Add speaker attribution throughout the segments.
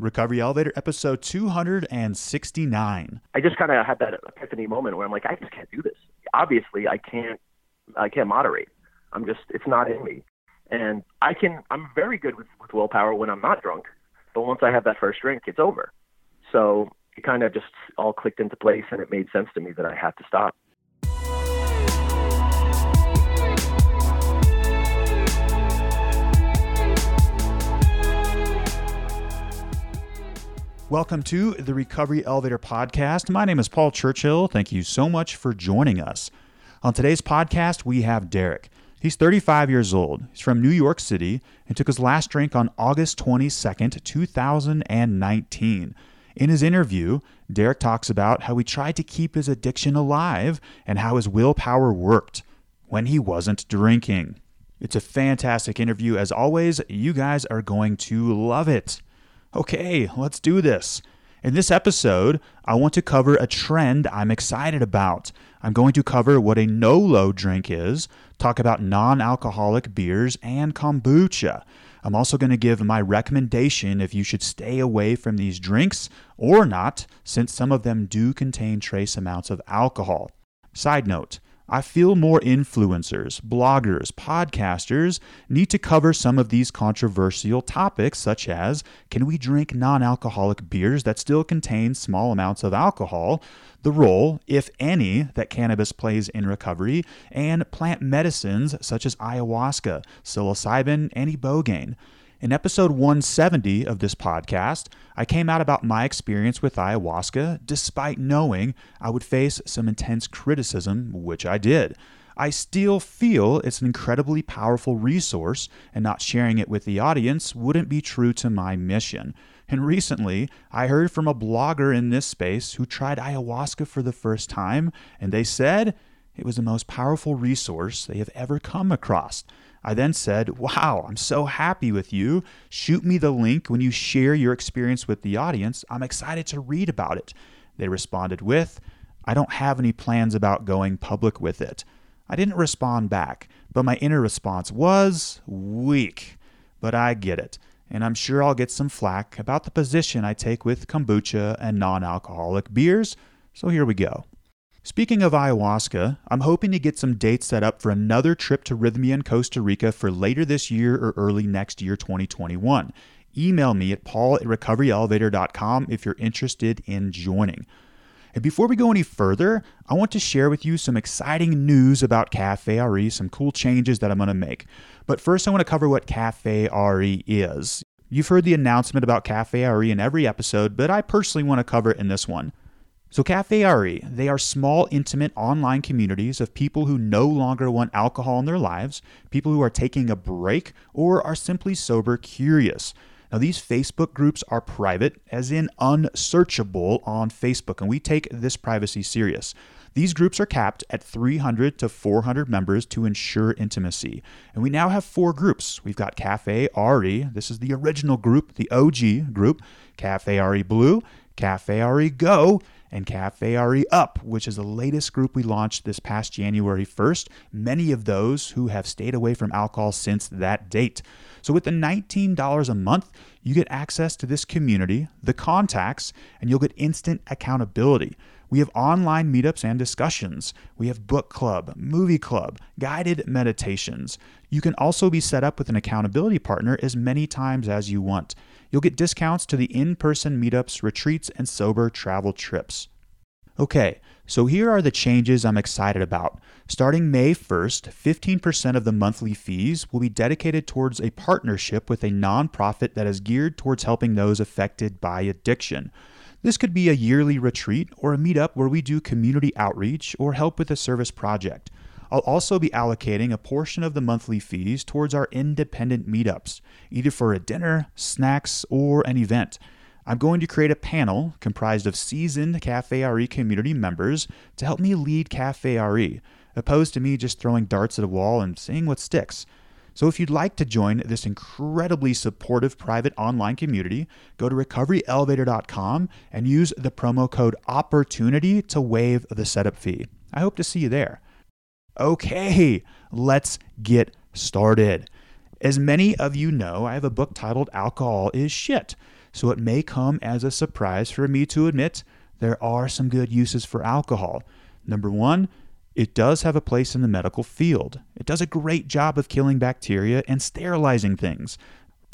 Speaker 1: Recovery Elevator, episode 269.
Speaker 2: I just kind of had that epiphany moment where I'm like, I just can't do this. Obviously, I can't. I can't moderate. I'm just. It's not in me. And I can. I'm very good with, with willpower when I'm not drunk. But once I have that first drink, it's over. So it kind of just all clicked into place, and it made sense to me that I had to stop.
Speaker 1: Welcome to the Recovery Elevator Podcast. My name is Paul Churchill. Thank you so much for joining us. On today's podcast, we have Derek. He's 35 years old. He's from New York City and took his last drink on August 22nd, 2019. In his interview, Derek talks about how he tried to keep his addiction alive and how his willpower worked when he wasn't drinking. It's a fantastic interview. As always, you guys are going to love it. Okay, let's do this. In this episode, I want to cover a trend I'm excited about. I'm going to cover what a Nolo drink is, talk about non alcoholic beers, and kombucha. I'm also going to give my recommendation if you should stay away from these drinks or not, since some of them do contain trace amounts of alcohol. Side note I feel more influencers, bloggers, podcasters need to cover some of these controversial topics, such as can we drink non alcoholic beers that still contain small amounts of alcohol, the role, if any, that cannabis plays in recovery, and plant medicines such as ayahuasca, psilocybin, and ibogaine. In episode 170 of this podcast, I came out about my experience with ayahuasca despite knowing I would face some intense criticism, which I did. I still feel it's an incredibly powerful resource, and not sharing it with the audience wouldn't be true to my mission. And recently, I heard from a blogger in this space who tried ayahuasca for the first time, and they said it was the most powerful resource they have ever come across. I then said, Wow, I'm so happy with you. Shoot me the link when you share your experience with the audience. I'm excited to read about it. They responded with, I don't have any plans about going public with it. I didn't respond back, but my inner response was weak. But I get it, and I'm sure I'll get some flack about the position I take with kombucha and non alcoholic beers, so here we go. Speaking of ayahuasca, I'm hoping to get some dates set up for another trip to Rythmia in Costa Rica for later this year or early next year, 2021. Email me at paul at recoveryelevator.com if you're interested in joining. And before we go any further, I want to share with you some exciting news about Cafe RE, some cool changes that I'm going to make. But first, I want to cover what Cafe RE is. You've heard the announcement about Cafe RE in every episode, but I personally want to cover it in this one. So, Cafe RE, they are small, intimate online communities of people who no longer want alcohol in their lives, people who are taking a break, or are simply sober curious. Now, these Facebook groups are private, as in unsearchable on Facebook, and we take this privacy serious. These groups are capped at 300 to 400 members to ensure intimacy. And we now have four groups. We've got Cafe RE, this is the original group, the OG group, Cafe RE Blue, Cafe RE Go, and Cafe RE Up, which is the latest group we launched this past January 1st. Many of those who have stayed away from alcohol since that date. So, with the $19 a month, you get access to this community, the contacts, and you'll get instant accountability. We have online meetups and discussions. We have book club, movie club, guided meditations. You can also be set up with an accountability partner as many times as you want. You'll get discounts to the in person meetups, retreats, and sober travel trips. Okay, so here are the changes I'm excited about. Starting May 1st, 15% of the monthly fees will be dedicated towards a partnership with a nonprofit that is geared towards helping those affected by addiction. This could be a yearly retreat or a meetup where we do community outreach or help with a service project. I'll also be allocating a portion of the monthly fees towards our independent meetups, either for a dinner, snacks, or an event. I'm going to create a panel comprised of seasoned Cafe RE community members to help me lead Cafe RE, opposed to me just throwing darts at a wall and seeing what sticks. So if you'd like to join this incredibly supportive private online community, go to recoveryelevator.com and use the promo code OPPORTUNITY to waive the setup fee. I hope to see you there. Okay, let's get started. As many of you know, I have a book titled Alcohol is Shit. so it may come as a surprise for me to admit there are some good uses for alcohol. Number one, it does have a place in the medical field. It does a great job of killing bacteria and sterilizing things.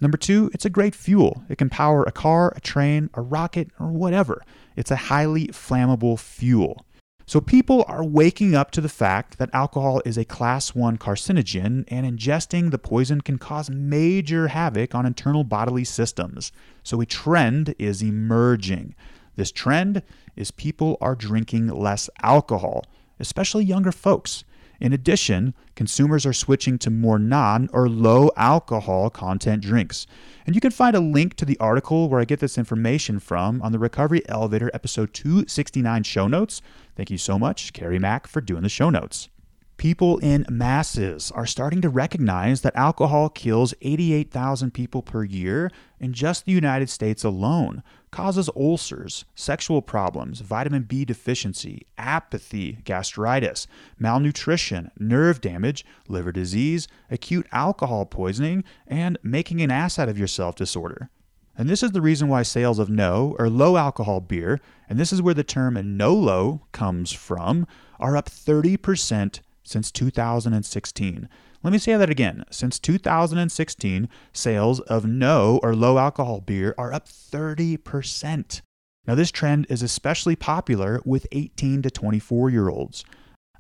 Speaker 1: Number two, it's a great fuel. It can power a car, a train, a rocket, or whatever. It's a highly flammable fuel. So people are waking up to the fact that alcohol is a class 1 carcinogen and ingesting the poison can cause major havoc on internal bodily systems. So a trend is emerging. This trend is people are drinking less alcohol, especially younger folks. In addition, consumers are switching to more non or low alcohol content drinks. And you can find a link to the article where I get this information from on the Recovery Elevator episode 269 show notes. Thank you so much, Carrie Mack, for doing the show notes. People in masses are starting to recognize that alcohol kills 88,000 people per year in just the United States alone, causes ulcers, sexual problems, vitamin B deficiency, apathy, gastritis, malnutrition, nerve damage, liver disease, acute alcohol poisoning, and making an ass out of yourself disorder. And this is the reason why sales of no or low alcohol beer, and this is where the term NOLO comes from, are up 30% since 2016. Let me say that again. Since 2016, sales of no or low alcohol beer are up 30%. Now, this trend is especially popular with 18 to 24 year olds.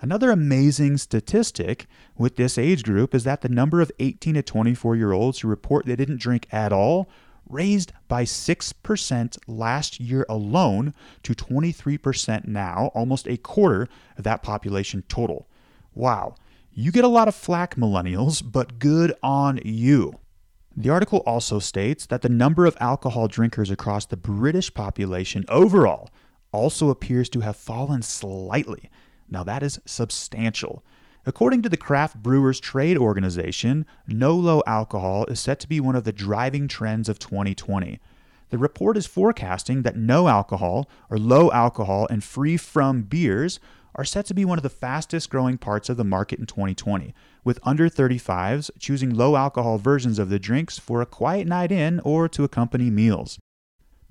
Speaker 1: Another amazing statistic with this age group is that the number of 18 to 24 year olds who report they didn't drink at all raised by 6% last year alone to 23% now, almost a quarter of that population total. Wow, you get a lot of flack, millennials, but good on you. The article also states that the number of alcohol drinkers across the British population overall also appears to have fallen slightly. Now, that is substantial. According to the Craft Brewers Trade Organization, no low alcohol is set to be one of the driving trends of 2020. The report is forecasting that no alcohol or low alcohol and free from beers are set to be one of the fastest growing parts of the market in 2020, with under 35s choosing low alcohol versions of the drinks for a quiet night in or to accompany meals.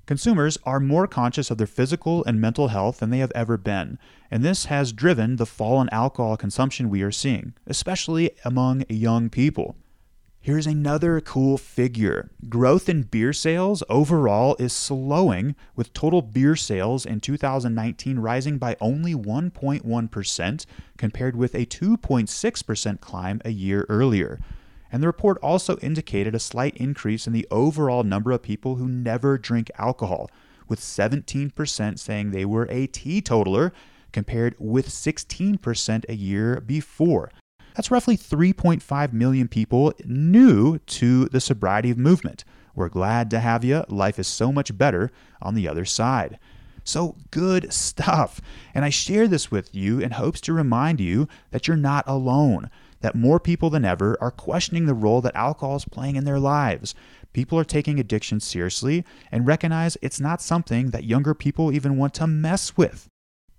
Speaker 1: Consumers are more conscious of their physical and mental health than they have ever been, and this has driven the fall in alcohol consumption we are seeing, especially among young people. Here's another cool figure. Growth in beer sales overall is slowing, with total beer sales in 2019 rising by only 1.1%, compared with a 2.6% climb a year earlier. And the report also indicated a slight increase in the overall number of people who never drink alcohol, with 17% saying they were a teetotaler, compared with 16% a year before. That's roughly 3.5 million people new to the sobriety movement. We're glad to have you. Life is so much better on the other side. So good stuff. And I share this with you in hopes to remind you that you're not alone, that more people than ever are questioning the role that alcohol is playing in their lives. People are taking addiction seriously and recognize it's not something that younger people even want to mess with.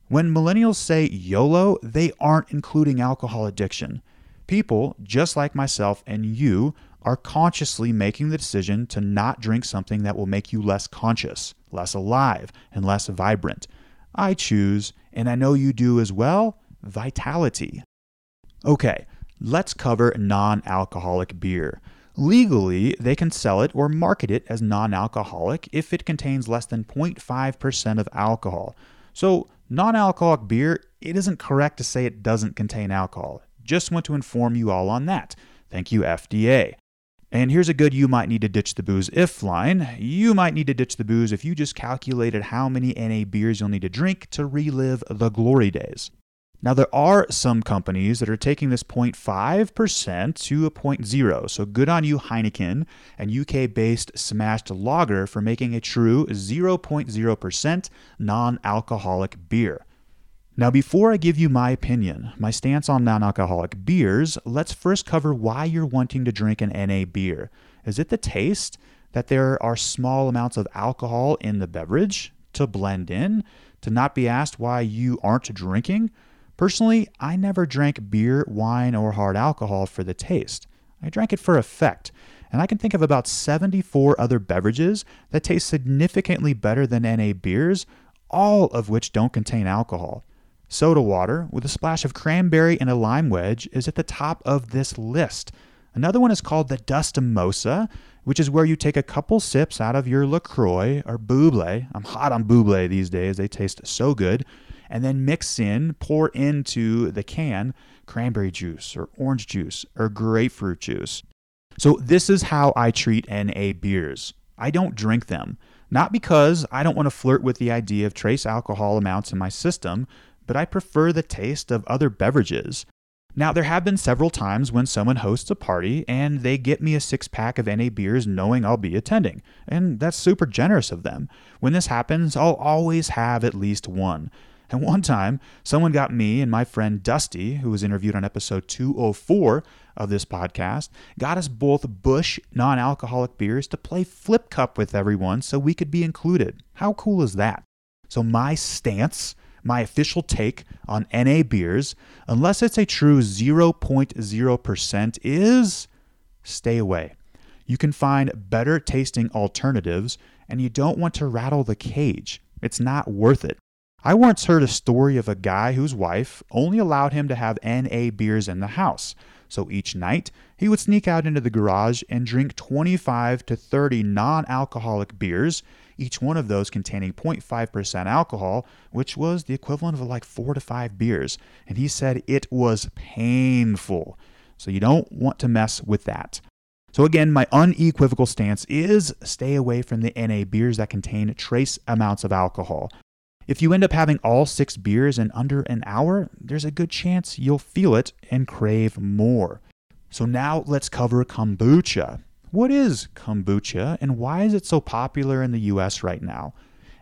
Speaker 1: When millennials say YOLO, they aren't including alcohol addiction. People, just like myself and you, are consciously making the decision to not drink something that will make you less conscious, less alive, and less vibrant. I choose, and I know you do as well, vitality. Okay, let's cover non alcoholic beer. Legally, they can sell it or market it as non alcoholic if it contains less than 0.5% of alcohol. So, non alcoholic beer, it isn't correct to say it doesn't contain alcohol. Just want to inform you all on that. Thank you, FDA. And here's a good you might need to ditch the booze if line. You might need to ditch the booze if you just calculated how many NA beers you'll need to drink to relive the glory days. Now, there are some companies that are taking this 0.5% to a 0.0. So good on you, Heineken, and UK based smashed lager for making a true 0.0% non alcoholic beer. Now, before I give you my opinion, my stance on non alcoholic beers, let's first cover why you're wanting to drink an NA beer. Is it the taste? That there are small amounts of alcohol in the beverage to blend in? To not be asked why you aren't drinking? Personally, I never drank beer, wine, or hard alcohol for the taste. I drank it for effect. and I can think of about 74 other beverages that taste significantly better than NA beers, all of which don't contain alcohol. Soda water, with a splash of cranberry and a lime wedge, is at the top of this list. Another one is called the Dustomosa, which is where you take a couple sips out of your LaCroix or Bubly. I'm hot on Bubly these days, they taste so good. And then mix in, pour into the can cranberry juice or orange juice or grapefruit juice. So, this is how I treat NA beers. I don't drink them. Not because I don't want to flirt with the idea of trace alcohol amounts in my system, but I prefer the taste of other beverages. Now, there have been several times when someone hosts a party and they get me a six pack of NA beers knowing I'll be attending, and that's super generous of them. When this happens, I'll always have at least one. And one time, someone got me and my friend Dusty, who was interviewed on episode 204 of this podcast, got us both Busch non alcoholic beers to play flip cup with everyone so we could be included. How cool is that? So, my stance, my official take on NA beers, unless it's a true 0.0%, is stay away. You can find better tasting alternatives, and you don't want to rattle the cage. It's not worth it. I once heard a story of a guy whose wife only allowed him to have NA beers in the house. So each night, he would sneak out into the garage and drink 25 to 30 non alcoholic beers, each one of those containing 0.5% alcohol, which was the equivalent of like four to five beers. And he said it was painful. So you don't want to mess with that. So, again, my unequivocal stance is stay away from the NA beers that contain trace amounts of alcohol. If you end up having all six beers in under an hour, there's a good chance you'll feel it and crave more. So now let's cover kombucha. What is kombucha and why is it so popular in the US right now?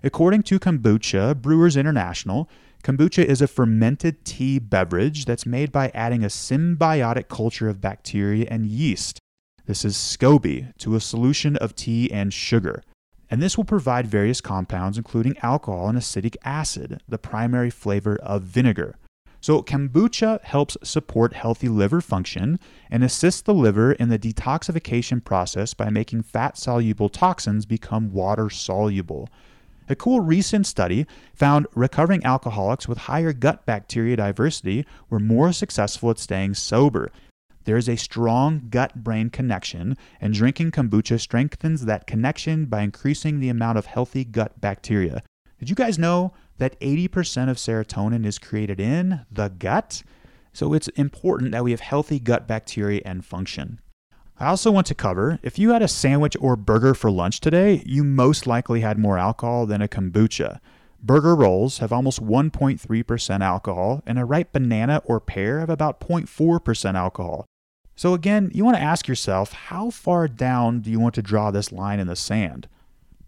Speaker 1: According to Kombucha Brewers International, kombucha is a fermented tea beverage that's made by adding a symbiotic culture of bacteria and yeast. This is SCOBY to a solution of tea and sugar and this will provide various compounds, including alcohol and acetic acid, the primary flavor of vinegar. So, kombucha helps support healthy liver function and assists the liver in the detoxification process by making fat soluble toxins become water soluble. A cool recent study found recovering alcoholics with higher gut bacteria diversity were more successful at staying sober, there is a strong gut brain connection, and drinking kombucha strengthens that connection by increasing the amount of healthy gut bacteria. Did you guys know that 80% of serotonin is created in the gut? So it's important that we have healthy gut bacteria and function. I also want to cover if you had a sandwich or burger for lunch today, you most likely had more alcohol than a kombucha. Burger rolls have almost 1.3% alcohol, and a ripe banana or pear have about 0.4% alcohol. So, again, you want to ask yourself how far down do you want to draw this line in the sand?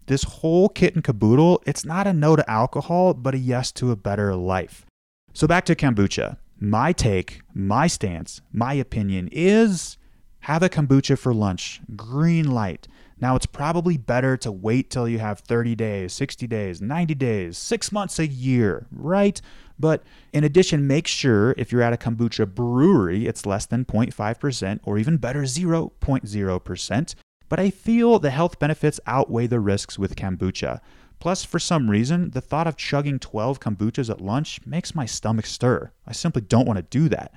Speaker 1: This whole kit and caboodle, it's not a no to alcohol, but a yes to a better life. So, back to kombucha. My take, my stance, my opinion is have a kombucha for lunch. Green light. Now, it's probably better to wait till you have 30 days, 60 days, 90 days, six months, a year, right? But in addition, make sure if you're at a kombucha brewery, it's less than 0.5% or even better, 0.0%. But I feel the health benefits outweigh the risks with kombucha. Plus, for some reason, the thought of chugging 12 kombuchas at lunch makes my stomach stir. I simply don't want to do that.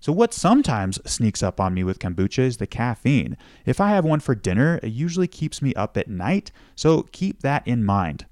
Speaker 1: So, what sometimes sneaks up on me with kombucha is the caffeine. If I have one for dinner, it usually keeps me up at night, so keep that in mind.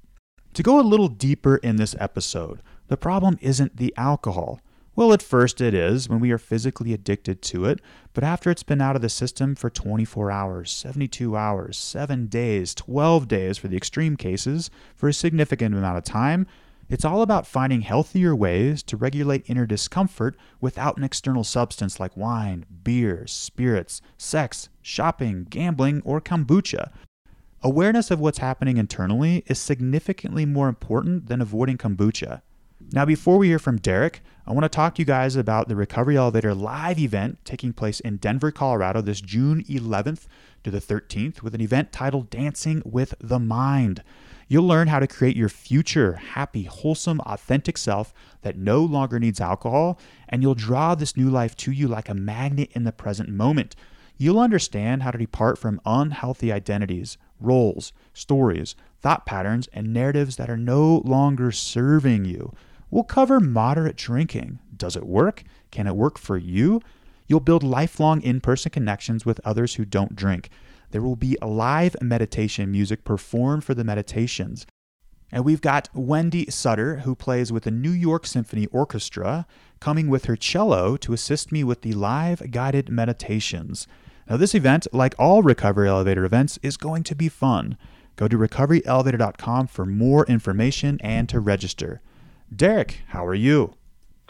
Speaker 1: To go a little deeper in this episode, the problem isn't the alcohol. Well, at first it is when we are physically addicted to it, but after it's been out of the system for 24 hours, 72 hours, 7 days, 12 days for the extreme cases, for a significant amount of time, it's all about finding healthier ways to regulate inner discomfort without an external substance like wine, beer, spirits, sex, shopping, gambling, or kombucha. Awareness of what's happening internally is significantly more important than avoiding kombucha. Now, before we hear from Derek, I want to talk to you guys about the Recovery Elevator live event taking place in Denver, Colorado this June 11th to the 13th with an event titled Dancing with the Mind. You'll learn how to create your future happy, wholesome, authentic self that no longer needs alcohol, and you'll draw this new life to you like a magnet in the present moment. you'll understand how to depart from unhealthy identities, roles, stories, thought patterns, and narratives that are no longer serving you. We'll cover moderate drinking. Does it work? Can it work for you? You'll build lifelong in person connections with others who don't drink. There will be live meditation music performed for the meditations. And we've got Wendy Sutter, who plays with the New York Symphony Orchestra, coming with her cello to assist me with the live guided meditations. Now, this event, like all Recovery Elevator events, is going to be fun. Go to recoveryelevator.com for more information and to register. Derek, how are you?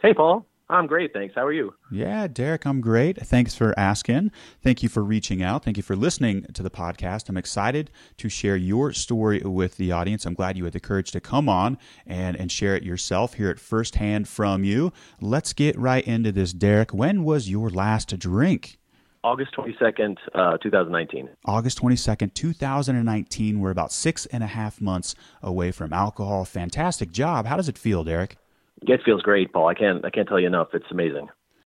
Speaker 2: Hey, Paul. I'm great, thanks. How are you?
Speaker 1: Yeah, Derek, I'm great. Thanks for asking. Thank you for reaching out. Thank you for listening to the podcast. I'm excited to share your story with the audience. I'm glad you had the courage to come on and, and share it yourself, hear it firsthand from you. Let's get right into this, Derek. When was your last drink?
Speaker 2: August 22nd, uh, 2019.
Speaker 1: August 22nd, 2019. We're about six and a half months away from alcohol. Fantastic job. How does it feel, Derek?
Speaker 2: It feels great, Paul. I can't I can't tell you enough. It's amazing.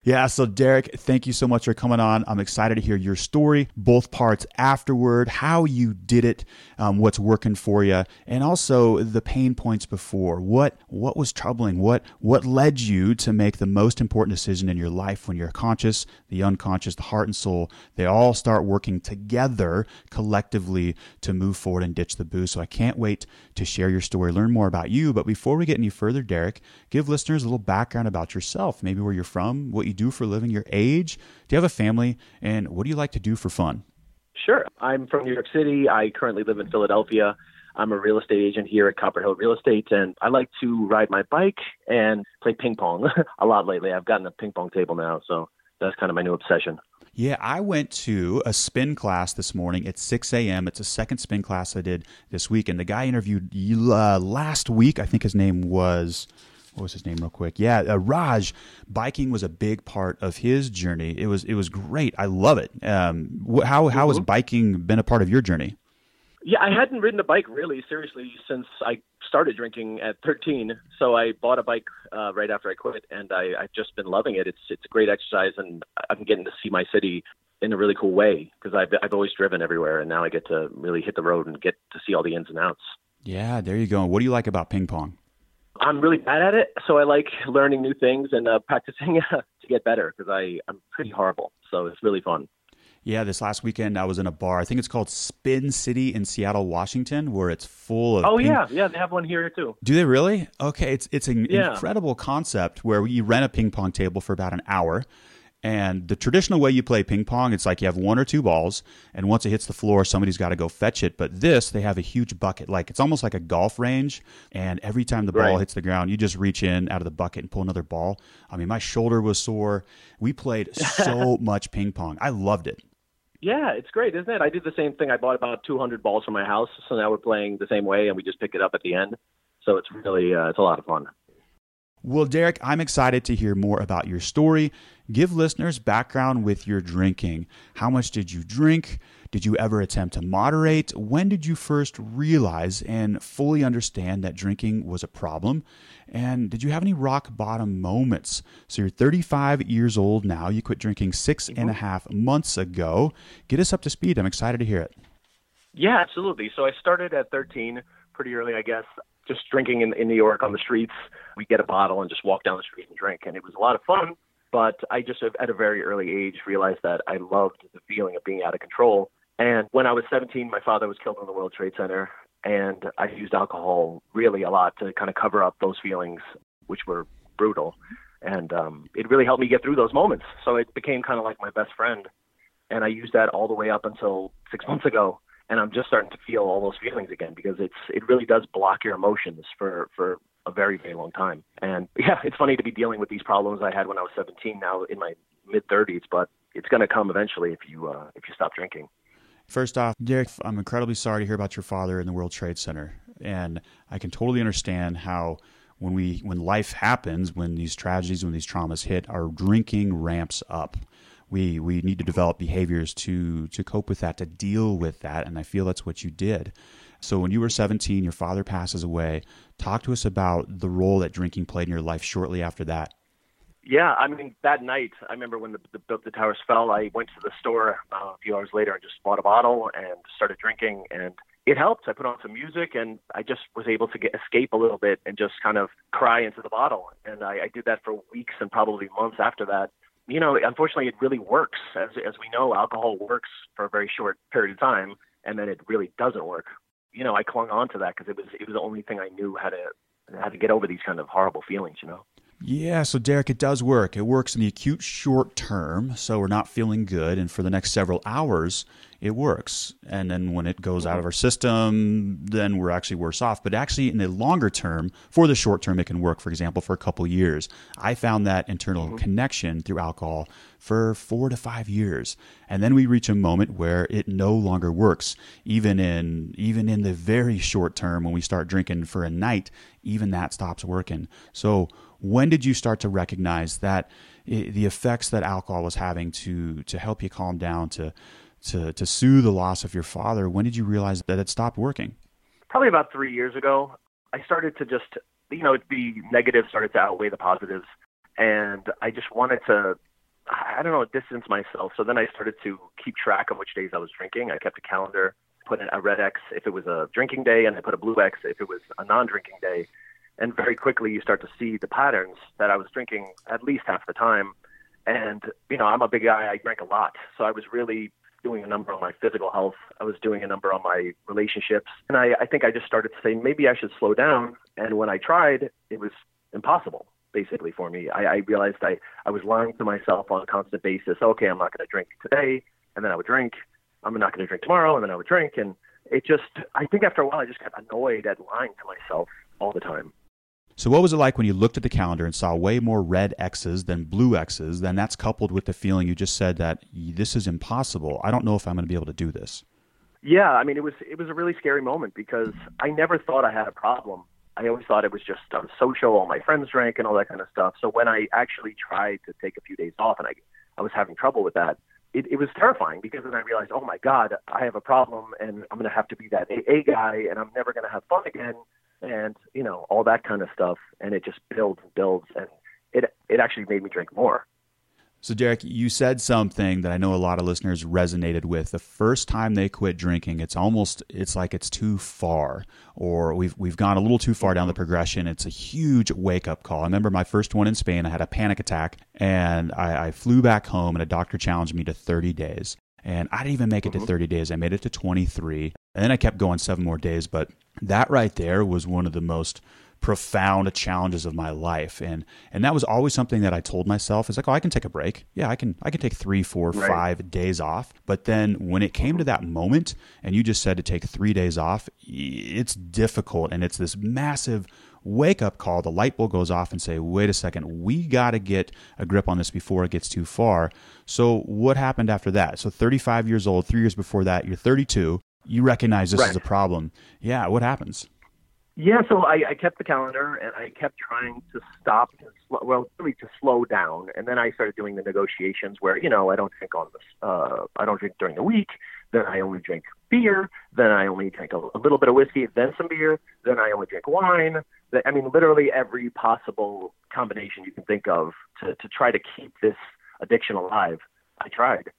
Speaker 1: Yeah, so Derek, thank you so much for coming on. I'm excited to hear your story, both parts afterward, how you did it, um, what's working for you, and also the pain points before. What what was troubling? What what led you to make the most important decision in your life when you're conscious, the unconscious, the heart and soul, they all start working together collectively to move forward and ditch the booze. So I can't wait to share your story, learn more about you. But before we get any further, Derek, give listeners a little background about yourself, maybe where you're from, what you do for a living, your age. Do you have a family? And what do you like to do for fun?
Speaker 2: Sure. I'm from New York City. I currently live in Philadelphia. I'm a real estate agent here at Copper Hill Real Estate, and I like to ride my bike and play ping pong a lot lately. I've gotten a ping pong table now, so that's kind of my new obsession.
Speaker 1: Yeah, I went to a spin class this morning at 6 a.m. It's a second spin class I did this week, and the guy interviewed uh, last week, I think his name was what was his name real quick? Yeah uh, raj. Biking was a big part of his journey. It was it was great. I love it. Um, how how has mm-hmm. biking been a part of your journey?
Speaker 2: Yeah i hadn't ridden a bike really seriously since i started drinking at 13 so i bought a bike uh, right after i quit and I, i've just been loving it. It's it's a great exercise and i'm getting to see my city in a really cool way because I've, I've always driven everywhere and now i get to really hit the road and get to see all the ins and outs.
Speaker 1: Yeah there you go. What do you like about ping pong
Speaker 2: I'm really bad at it, so I like learning new things and uh, practicing to get better because I I'm pretty horrible. So it's really fun.
Speaker 1: Yeah, this last weekend I was in a bar. I think it's called Spin City in Seattle, Washington, where it's full of.
Speaker 2: Oh ping- yeah, yeah, they have one here too.
Speaker 1: Do they really? Okay, it's it's an yeah. incredible concept where you rent a ping pong table for about an hour and the traditional way you play ping pong, it's like you have one or two balls, and once it hits the floor, somebody's got to go fetch it. But this, they have a huge bucket, like it's almost like a golf range. And every time the ball right. hits the ground, you just reach in out of the bucket and pull another ball. I mean, my shoulder was sore. We played so much ping pong. I loved it.
Speaker 2: Yeah, it's great, isn't it? I did the same thing. I bought about 200 balls from my house, so now we're playing the same way, and we just pick it up at the end. So it's really uh, it's a lot of fun.
Speaker 1: Well, Derek, I'm excited to hear more about your story. Give listeners background with your drinking. How much did you drink? Did you ever attempt to moderate? When did you first realize and fully understand that drinking was a problem? And did you have any rock bottom moments? So you're 35 years old now. You quit drinking six and a mm-hmm. half months ago. Get us up to speed. I'm excited to hear it.
Speaker 2: Yeah, absolutely. So I started at 13 pretty early, I guess just drinking in, in New York on the streets. We get a bottle and just walk down the street and drink, and it was a lot of fun. But I just, at a very early age, realized that I loved the feeling of being out of control. And when I was 17, my father was killed in the World Trade Center, and I used alcohol really a lot to kind of cover up those feelings, which were brutal. And um, it really helped me get through those moments. So it became kind of like my best friend. And I used that all the way up until six months ago and I'm just starting to feel all those feelings again because it's it really does block your emotions for for a very very long time. And yeah, it's funny to be dealing with these problems I had when I was 17. Now in my mid 30s, but it's going to come eventually if you uh, if you stop drinking.
Speaker 1: First off, Derek, I'm incredibly sorry to hear about your father in the World Trade Center, and I can totally understand how when we when life happens, when these tragedies, when these traumas hit, our drinking ramps up we we need to develop behaviors to to cope with that to deal with that and i feel that's what you did so when you were 17 your father passes away talk to us about the role that drinking played in your life shortly after that
Speaker 2: Yeah, I mean that night, I remember when the the, the towers fell. I went to the store uh, a few hours later and just bought a bottle and started drinking, and it helped. I put on some music and I just was able to get escape a little bit and just kind of cry into the bottle. And I, I did that for weeks and probably months after that. You know, unfortunately, it really works. As as we know, alcohol works for a very short period of time, and then it really doesn't work. You know, I clung on to that because it was it was the only thing I knew how to how to get over these kind of horrible feelings. You know.
Speaker 1: Yeah, so Derek, it does work. It works in the acute short term, so we're not feeling good, and for the next several hours, it works. And then when it goes out of our system, then we're actually worse off. But actually, in the longer term, for the short term, it can work, for example, for a couple years. I found that internal mm-hmm. connection through alcohol for four to five years. And then we reach a moment where it no longer works. Even in even in the very short term, when we start drinking for a night, even that stops working. So when did you start to recognize that eh, the effects that alcohol was having to to help you calm down to to to soothe the loss of your father? When did you realize that it stopped working?
Speaker 2: Probably about three years ago i started to just you know the negatives started to outweigh the positives. And i just wanted to i don't know distance myself. So then i started to keep track of which days i was drinking. I kept a calendar put a red x if it was a drinking day and i put a blue x if it was a non-drinking day and very quickly you start to see the patterns that I was drinking at least half the time. And you know, I'm a big guy. I drank a lot, so I was really doing a number on my physical health. I was doing a number on my relationships, and I, I think I just started to say maybe I should slow down. And when I tried, it was impossible basically for me. I, I realized I, I was lying to myself on a constant basis. Okay, I'm not going to drink today, and then I would drink. I'm not going to drink tomorrow, and then I would drink. And it just, I think after a while, I just got annoyed at lying to myself all the time.
Speaker 1: So, what was it like when you looked at the calendar and saw way more red X's than blue X's? Then that's coupled with the feeling you just said that this is impossible. I don't know if I'm going to be able to do this.
Speaker 2: Yeah, I mean, it was it was a really scary moment because I never thought I had a problem. I always thought it was just um, social. All my friends drank and all that kind of stuff. So when I actually tried to take a few days off and I I was having trouble with that, it, it was terrifying because then I realized, oh my God, I have a problem and I'm going to have to be that AA guy and I'm never going to have fun again and you know all that kind of stuff and it just builds and builds and it it actually made me drink more
Speaker 1: so derek you said something that i know a lot of listeners resonated with the first time they quit drinking it's almost it's like it's too far or we've we've gone a little too far down the progression it's a huge wake up call i remember my first one in spain i had a panic attack and i, I flew back home and a doctor challenged me to 30 days and I didn't even make it to mm-hmm. 30 days. I made it to 23. And then I kept going seven more days. But that right there was one of the most profound challenges of my life and and that was always something that I told myself is like oh I can take a break yeah I can I can take three four right. five days off but then when it came to that moment and you just said to take three days off it's difficult and it's this massive wake up call, the light bulb goes off and say, wait a second, we got to get a grip on this before it gets too far. So, what happened after that? So, 35 years old, three years before that, you're 32, you recognize this right. is a problem. Yeah, what happens?
Speaker 2: Yeah, so I, I kept the calendar and I kept trying to stop, well, really to slow down. And then I started doing the negotiations where, you know, I don't drink on this, uh, I don't drink during the week. Then I only drink beer. Then I only drink a, a little bit of whiskey, then some beer. Then I only drink wine. I mean, literally every possible combination you can think of to, to try to keep this addiction alive. I tried.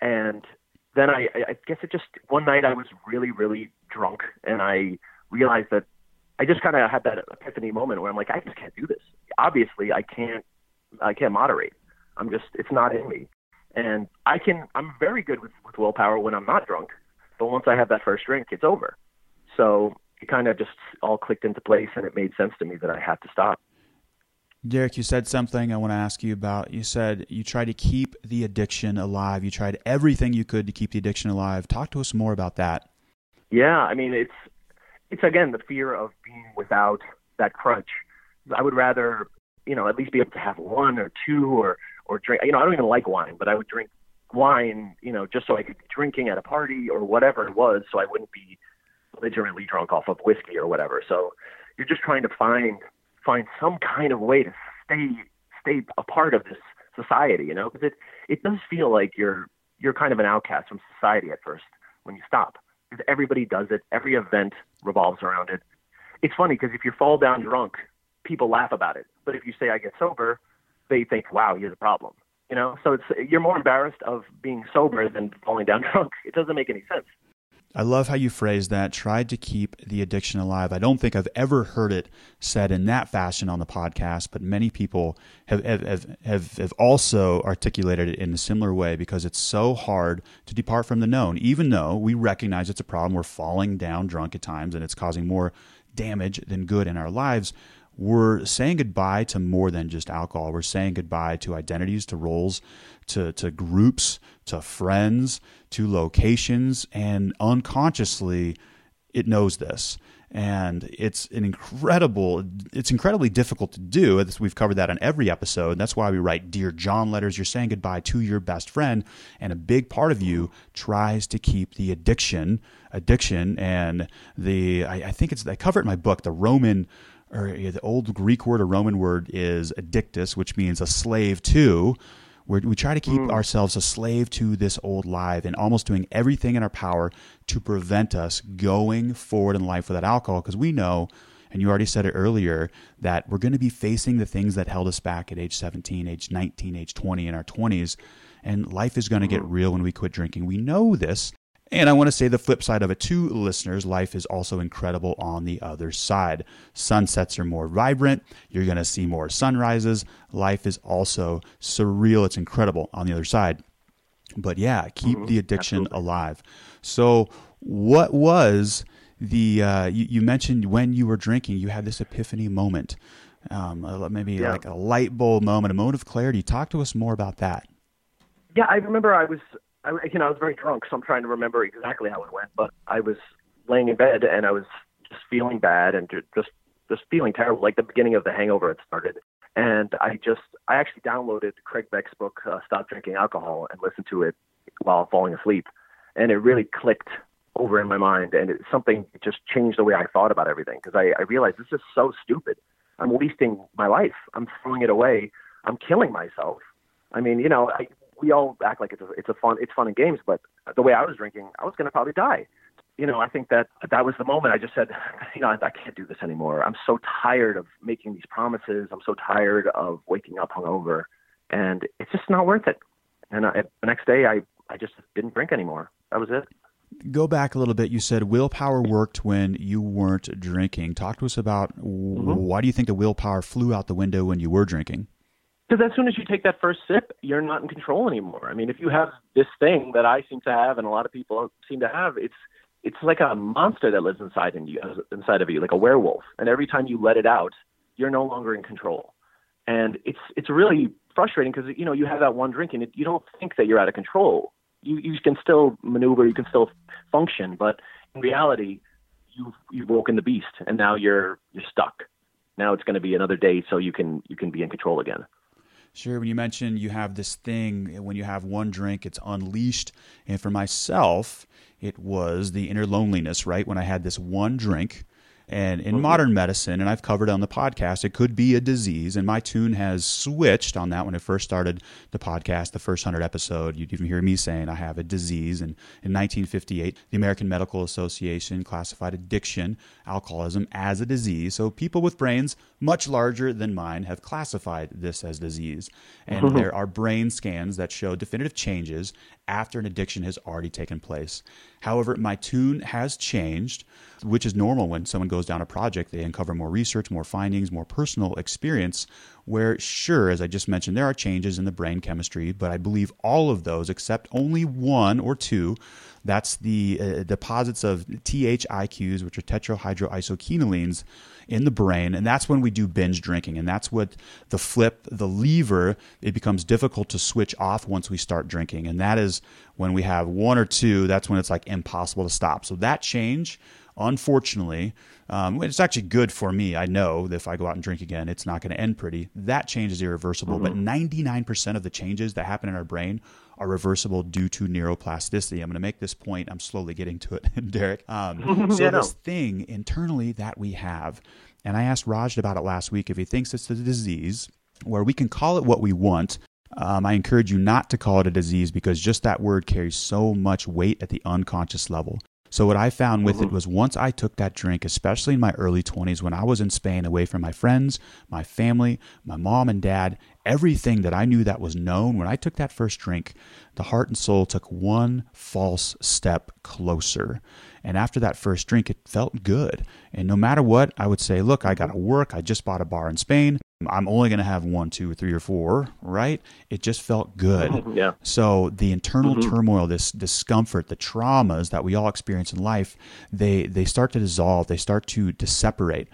Speaker 2: And then I, I guess it just, one night I was really, really drunk and I realized that I just kind of had that epiphany moment where I'm like, I just can't do this. Obviously, I can't, I can't moderate. I'm just, it's not in me. And I can, I'm very good with, with willpower when I'm not drunk. But once I have that first drink, it's over. So it kind of just all clicked into place and it made sense to me that I had to stop.
Speaker 1: Derek, you said something I want to ask you about. You said you tried to keep the addiction alive. You tried everything you could to keep the addiction alive. Talk to us more about that.
Speaker 2: Yeah, I mean it's it's again the fear of being without that crutch. I would rather, you know, at least be able to have one or two or or drink. You know, I don't even like wine, but I would drink wine, you know, just so I could be drinking at a party or whatever it was, so I wouldn't be belligerently drunk off of whiskey or whatever. So you're just trying to find find some kind of way to stay stay a part of this society, you know, because it it does feel like you're you're kind of an outcast from society at first when you stop because everybody does it. Every event revolves around it. It's funny because if you fall down drunk, people laugh about it, but if you say I get sober, they think, wow, he has a problem. You know, so it's you're more embarrassed of being sober than falling down drunk. It doesn't make any sense.
Speaker 1: I love how you phrase that. Tried to keep the addiction alive. I don't think I've ever heard it said in that fashion on the podcast, but many people have have, have, have also articulated it in a similar way because it's so hard to depart from the known, even though we recognize it's a problem. We're falling down drunk at times and it's causing more damage than good in our lives we're saying goodbye to more than just alcohol. We're saying goodbye to identities, to roles, to, to groups, to friends, to locations, and unconsciously it knows this. And it's an incredible, it's incredibly difficult to do. We've covered that on every episode. That's why we write Dear John letters. You're saying goodbye to your best friend. And a big part of you tries to keep the addiction, addiction, and the, I, I think it's, I cover it in my book, the Roman or the old Greek word or Roman word is addictus, which means a slave to. We're, we try to keep mm. ourselves a slave to this old life and almost doing everything in our power to prevent us going forward in life without alcohol because we know, and you already said it earlier, that we're going to be facing the things that held us back at age 17, age 19, age 20, in our 20s. And life is going to get mm. real when we quit drinking. We know this and I want to say the flip side of it too, listeners. Life is also incredible on the other side. Sunsets are more vibrant. You're going to see more sunrises. Life is also surreal. It's incredible on the other side. But yeah, keep mm-hmm. the addiction Absolutely. alive. So, what was the, uh, you, you, mentioned when you were drinking, you had this epiphany moment, um, maybe yeah. like a light bulb moment, a moment of clarity. Talk to us more about that.
Speaker 2: Yeah, I remember I was I, you know, I was very drunk, so I'm trying to remember exactly how it went. But I was laying in bed and I was just feeling bad and just just feeling terrible. Like the beginning of the hangover had started, and I just I actually downloaded Craig Beck's book, uh, Stop Drinking Alcohol, and listened to it while falling asleep, and it really clicked over in my mind, and it, something just changed the way I thought about everything because I, I realized this is so stupid. I'm wasting my life. I'm throwing it away. I'm killing myself. I mean, you know, I, we all act like it's a, it's a fun it's fun and games, but the way I was drinking, I was going to probably die. You know, I think that that was the moment I just said, you know, I, I can't do this anymore. I'm so tired of making these promises. I'm so tired of waking up hungover, and it's just not worth it. And I, the next day, I I just didn't drink anymore. That was it.
Speaker 1: Go back a little bit. You said willpower worked when you weren't drinking. Talk to us about mm-hmm. why do you think the willpower flew out the window when you were drinking?
Speaker 2: Because as soon as you take that first sip, you're not in control anymore. I mean, if you have this thing that I seem to have, and a lot of people seem to have, it's it's like a monster that lives inside in you, inside of you, like a werewolf. And every time you let it out, you're no longer in control. And it's it's really frustrating because you know you have that one drink and it, you don't think that you're out of control. You you can still maneuver, you can still function, but in reality, you've you've woken the beast, and now you're you're stuck. Now it's going to be another day, so you can you can be in control again.
Speaker 1: Sure. When you mentioned you have this thing, eh, when you have one drink, it's unleashed. And for myself, it was the inner loneliness, right? When I had this one drink, and in mm-hmm. modern medicine, and I've covered on the podcast, it could be a disease. And my tune has switched on that when I first started the podcast, the first 100 episode. You'd even hear me saying I have a disease. And in 1958, the American Medical Association classified addiction, alcoholism, as a disease. So people with brains much larger than mine have classified this as disease. And mm-hmm. there are brain scans that show definitive changes after an addiction has already taken place. However, my tune has changed, which is normal when someone goes down a project. They uncover more research, more findings, more personal experience. Where, sure, as I just mentioned, there are changes in the brain chemistry, but I believe all of those, except only one or two, that's the uh, deposits of THIQs, which are tetrahydroisoquinolines in the brain. And that's when we do binge drinking. And that's what the flip, the lever, it becomes difficult to switch off once we start drinking. And that is when we have one or two, that's when it's like impossible to stop. So that change, unfortunately, um, it's actually good for me. I know that if I go out and drink again, it's not going to end pretty. That change is irreversible. Mm-hmm. But 99% of the changes that happen in our brain are reversible due to neuroplasticity. I'm going to make this point. I'm slowly getting to it, Derek. Um, so, yeah, this thing internally that we have, and I asked Raj about it last week if he thinks it's a disease where we can call it what we want. Um, I encourage you not to call it a disease because just that word carries so much weight at the unconscious level. So what I found with mm-hmm. it was once I took that drink, especially in my early 20s when I was in Spain away from my friends, my family, my mom and dad, everything that I knew that was known, when I took that first drink, the heart and soul took one false step closer. And after that first drink, it felt good. And no matter what, I would say, look, I got to work. I just bought a bar in Spain. I'm only going to have one two, three, or four, right? It just felt good.
Speaker 2: Yeah.
Speaker 1: So the internal mm-hmm. turmoil, this discomfort, the traumas that we all experience in life, they they start to dissolve. They start to to separate.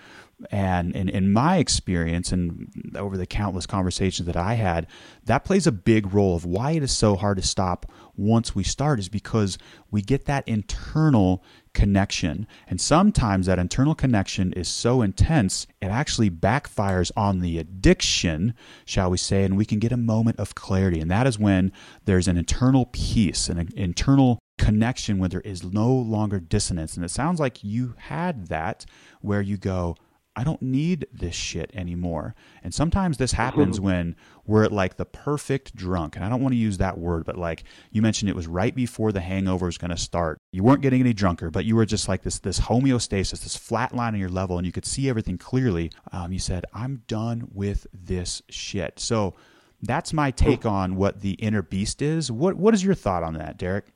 Speaker 1: And in, in my experience and over the countless conversations that I had, that plays a big role of why it is so hard to stop once we start is because we get that internal connection. And sometimes that internal connection is so intense, it actually backfires on the addiction, shall we say, and we can get a moment of clarity. And that is when there's an internal peace, an internal connection where there is no longer dissonance. And it sounds like you had that where you go, I don't need this shit anymore. And sometimes this happens mm-hmm. when we're at like the perfect drunk. And I don't want to use that word, but like you mentioned, it was right before the hangover was going to start. You weren't getting any drunker, but you were just like this this homeostasis, this flat line on your level, and you could see everything clearly. Um, you said, "I'm done with this shit." So that's my take on what the inner beast is. What what is your thought on that, Derek?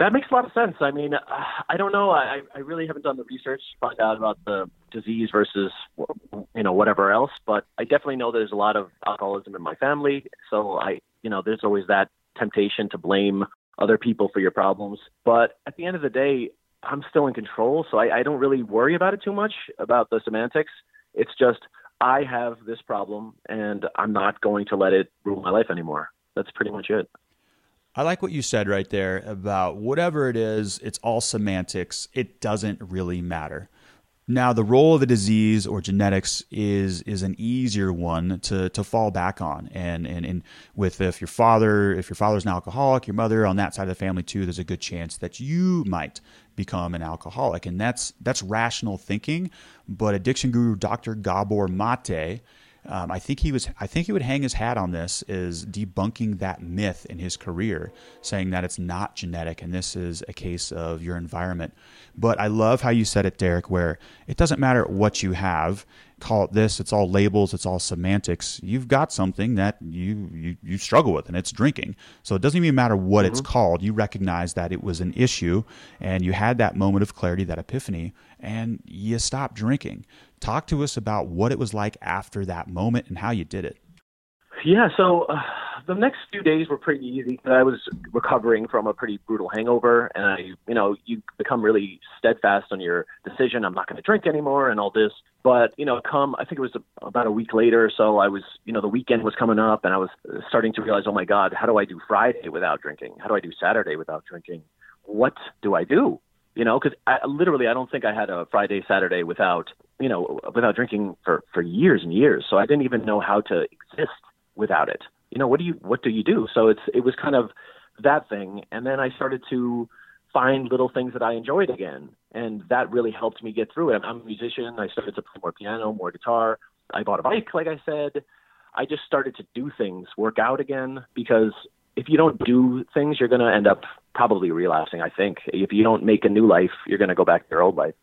Speaker 2: That makes a lot of sense. I mean, uh, I don't know. I, I really haven't done the research to find out about the disease versus you know whatever else, but I definitely know there's a lot of alcoholism in my family. So I, you know, there's always that temptation to blame other people for your problems. But at the end of the day, I'm still in control, so I, I don't really worry about it too much about the semantics. It's just I have this problem, and I'm not going to let it rule my life anymore. That's pretty much it.
Speaker 1: I like what you said right there about whatever it is, it's all semantics. It doesn't really matter. Now, the role of the disease or genetics is is an easier one to, to fall back on, and, and and with if your father if your father's an alcoholic, your mother on that side of the family too, there's a good chance that you might become an alcoholic, and that's that's rational thinking. But addiction guru Dr. Gabor Mate um, I think he was. I think he would hang his hat on this is debunking that myth in his career, saying that it's not genetic and this is a case of your environment. But I love how you said it, Derek, where it doesn't matter what you have. Call it this. It's all labels. It's all semantics. You've got something that you you, you struggle with, and it's drinking. So it doesn't even matter what mm-hmm. it's called. You recognize that it was an issue, and you had that moment of clarity, that epiphany, and you stopped drinking. Talk to us about what it was like after that moment and how you did it.
Speaker 2: Yeah, so uh, the next few days were pretty easy. I was recovering from a pretty brutal hangover, and I, you know, you become really steadfast on your decision. I'm not going to drink anymore, and all this. But you know, come I think it was a, about a week later or so. I was, you know, the weekend was coming up, and I was starting to realize, oh my God, how do I do Friday without drinking? How do I do Saturday without drinking? What do I do? You know, because literally, I don't think I had a Friday, Saturday without you know, without drinking for for years and years. So I didn't even know how to exist without it. You know, what do you what do you do? So it's it was kind of that thing, and then I started to find little things that I enjoyed again, and that really helped me get through it. I'm a musician. I started to play more piano, more guitar. I bought a bike, like I said. I just started to do things, work out again, because if you don't do things, you're going to end up probably relapsing. I think if you don't make a new life, you're going to go back to your old life.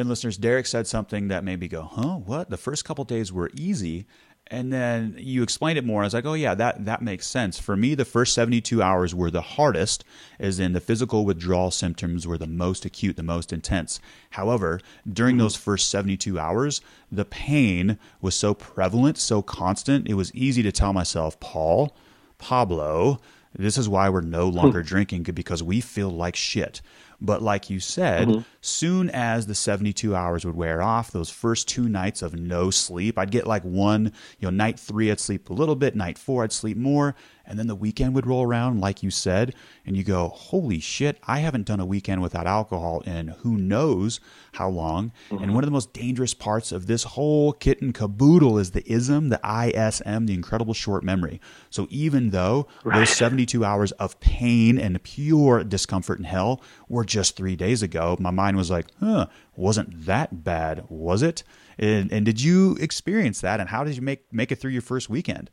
Speaker 1: And listeners, Derek said something that made me go, huh, what? The first couple days were easy. And then you explained it more. I was like, oh, yeah, that, that makes sense. For me, the first 72 hours were the hardest, as in the physical withdrawal symptoms were the most acute, the most intense. However, during mm-hmm. those first 72 hours, the pain was so prevalent, so constant, it was easy to tell myself, Paul, Pablo, this is why we're no longer drinking because we feel like shit. But like you said, mm-hmm. soon as the 72 hours would wear off, those first two nights of no sleep, I'd get like one, you know, night three, I'd sleep a little bit, night four, I'd sleep more. And then the weekend would roll around, like you said, and you go, holy shit, I haven't done a weekend without alcohol in who knows how long. Mm-hmm. And one of the most dangerous parts of this whole kit and caboodle is the ISM, the ISM, the incredible short memory. So even though right. those 72 hours of pain and pure discomfort and hell were just three days ago, my mind was like, huh, wasn't that bad, was it? And, and did you experience that? And how did you make, make it through your first weekend?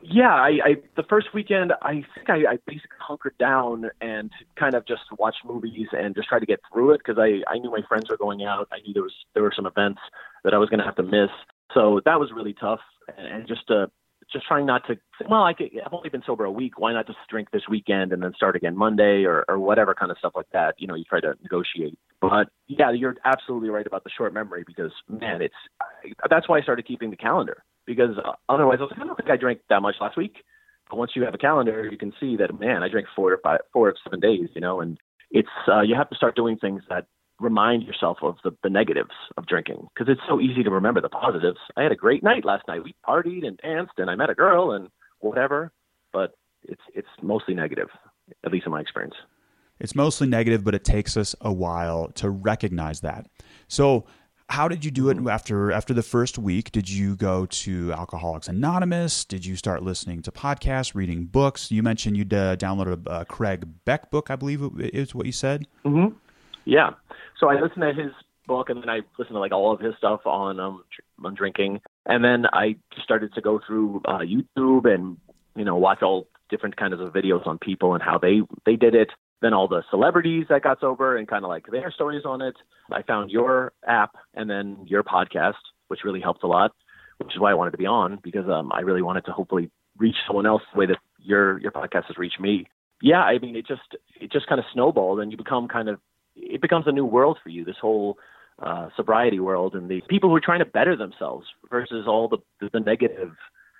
Speaker 2: Yeah, I, I the first weekend I think I, I basically hunkered down and kind of just watched movies and just tried to get through it because I I knew my friends were going out. I knew there was there were some events that I was going to have to miss. So that was really tough and just uh just trying not to. Well, I could, I've only been sober a week. Why not just drink this weekend and then start again Monday or or whatever kind of stuff like that. You know, you try to negotiate. But yeah, you're absolutely right about the short memory because man, it's I, that's why I started keeping the calendar because otherwise I was like, I don't think I drank that much last week. But once you have a calendar, you can see that man, I drank four or five, four or seven days. You know, and it's uh, you have to start doing things that remind yourself of the, the negatives of drinking because it's so easy to remember the positives. I had a great night last night. We partied and danced, and I met a girl and whatever. But it's it's mostly negative, at least in my experience.
Speaker 1: It's mostly negative, but it takes us a while to recognize that. So, how did you do it mm-hmm. after after the first week? Did you go to Alcoholics Anonymous? Did you start listening to podcasts, reading books? You mentioned you uh, downloaded a Craig Beck book, I believe is what you said.
Speaker 2: Mm-hmm. Yeah. So I listened to his book, and then I listened to like all of his stuff on um on drinking, and then I started to go through uh, YouTube and you know watch all different kinds of videos on people and how they they did it. Then all the celebrities that got sober and kind of like their stories on it. I found your app and then your podcast, which really helped a lot, which is why I wanted to be on because um, I really wanted to hopefully reach someone else the way that your your podcast has reached me. Yeah, I mean it just it just kind of snowballed and you become kind of it becomes a new world for you. This whole uh, sobriety world and the people who are trying to better themselves versus all the the negative,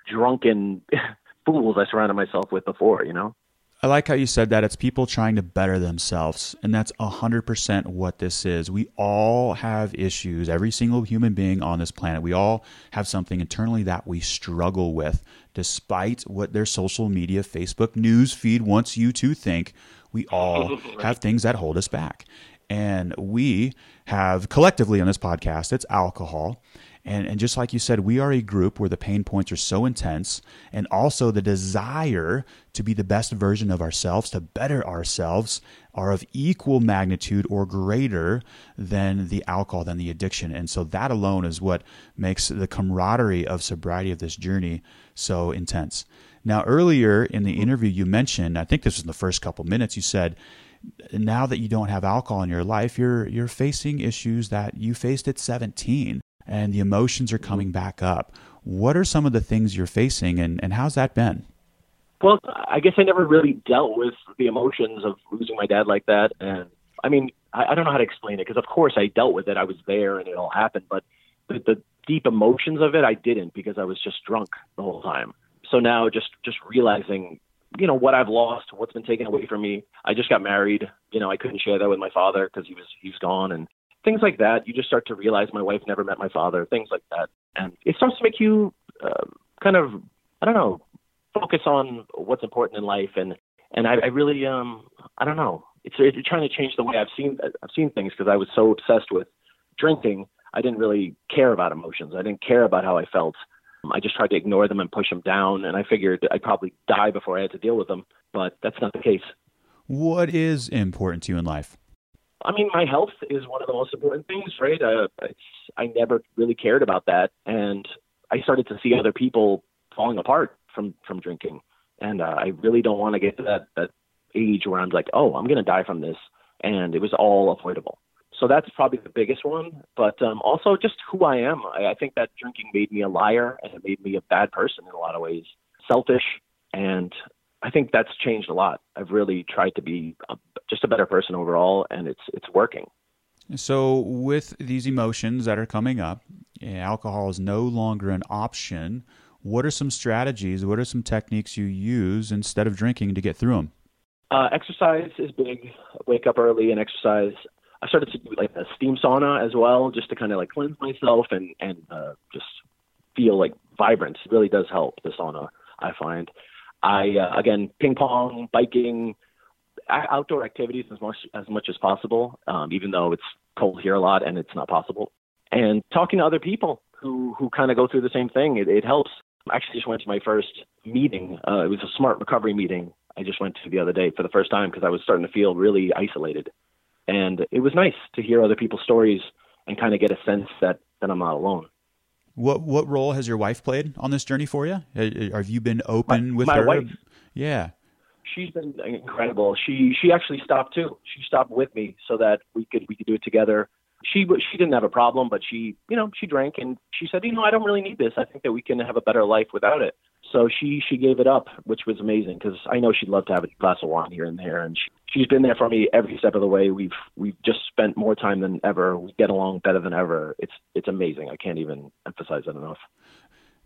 Speaker 2: drunken fools I surrounded myself with before. You know.
Speaker 1: I like how you said that. It's people trying to better themselves. And that's 100% what this is. We all have issues. Every single human being on this planet, we all have something internally that we struggle with, despite what their social media, Facebook news feed wants you to think. We all have things that hold us back. And we have collectively on this podcast, it's alcohol. And, and just like you said, we are a group where the pain points are so intense, and also the desire to be the best version of ourselves, to better ourselves, are of equal magnitude or greater than the alcohol, than the addiction. And so that alone is what makes the camaraderie of sobriety of this journey so intense. Now, earlier in the interview, you mentioned, I think this was in the first couple minutes, you said, now that you don't have alcohol in your life, you're you're facing issues that you faced at 17 and the emotions are coming back up. What are some of the things you're facing and, and how's that been?
Speaker 2: Well, I guess I never really dealt with the emotions of losing my dad like that. And I mean, I, I don't know how to explain it because, of course, I dealt with it. I was there and it all happened. But the, the deep emotions of it, I didn't because I was just drunk the whole time. So now just, just realizing you know what I've lost, what's been taken away from me. I just got married. You know, I couldn't share that with my father because he was he was gone, and things like that. You just start to realize my wife never met my father. Things like that, and it starts to make you uh, kind of I don't know focus on what's important in life, and and I, I really um I don't know. It's it's trying to change the way I've seen I've seen things because I was so obsessed with drinking. I didn't really care about emotions. I didn't care about how I felt. I just tried to ignore them and push them down, and I figured I'd probably die before I had to deal with them, but that's not the case.
Speaker 1: What is important to you in life?
Speaker 2: I mean, my health is one of the most important things, right? Uh, I never really cared about that, and I started to see other people falling apart from from drinking, and uh, I really don't want to get to that that age where I'm like, oh, I'm to die from this, and it was all avoidable. So that's probably the biggest one. But um, also just who I am. I, I think that drinking made me a liar and it made me a bad person in a lot of ways, selfish. And I think that's changed a lot. I've really tried to be a, just a better person overall, and it's it's working.
Speaker 1: So, with these emotions that are coming up, alcohol is no longer an option. What are some strategies? What are some techniques you use instead of drinking to get through them?
Speaker 2: Uh, exercise is big. Wake up early and exercise. I started to do like a steam sauna as well, just to kind of like cleanse myself and and uh, just feel like vibrant. It really does help the sauna. I find. I uh, again ping pong, biking, outdoor activities as much as much as possible, um, even though it's cold here a lot and it's not possible. And talking to other people who who kind of go through the same thing, it, it helps. I actually just went to my first meeting. Uh, it was a smart recovery meeting. I just went to the other day for the first time because I was starting to feel really isolated and it was nice to hear other people's stories and kind of get a sense that that I'm not alone.
Speaker 1: What what role has your wife played on this journey for you? Uh, uh, have you been open
Speaker 2: my,
Speaker 1: with
Speaker 2: my
Speaker 1: her?
Speaker 2: Wife,
Speaker 1: yeah,
Speaker 2: she's been incredible. She she actually stopped too. She stopped with me so that we could we could do it together. She she didn't have a problem, but she you know she drank and she said you know I don't really need this. I think that we can have a better life without it. So she she gave it up, which was amazing because I know she'd love to have a glass of wine here and there, and she, she's been there for me every step of the way. We've we've just spent more time than ever. We get along better than ever. It's it's amazing. I can't even emphasize that enough.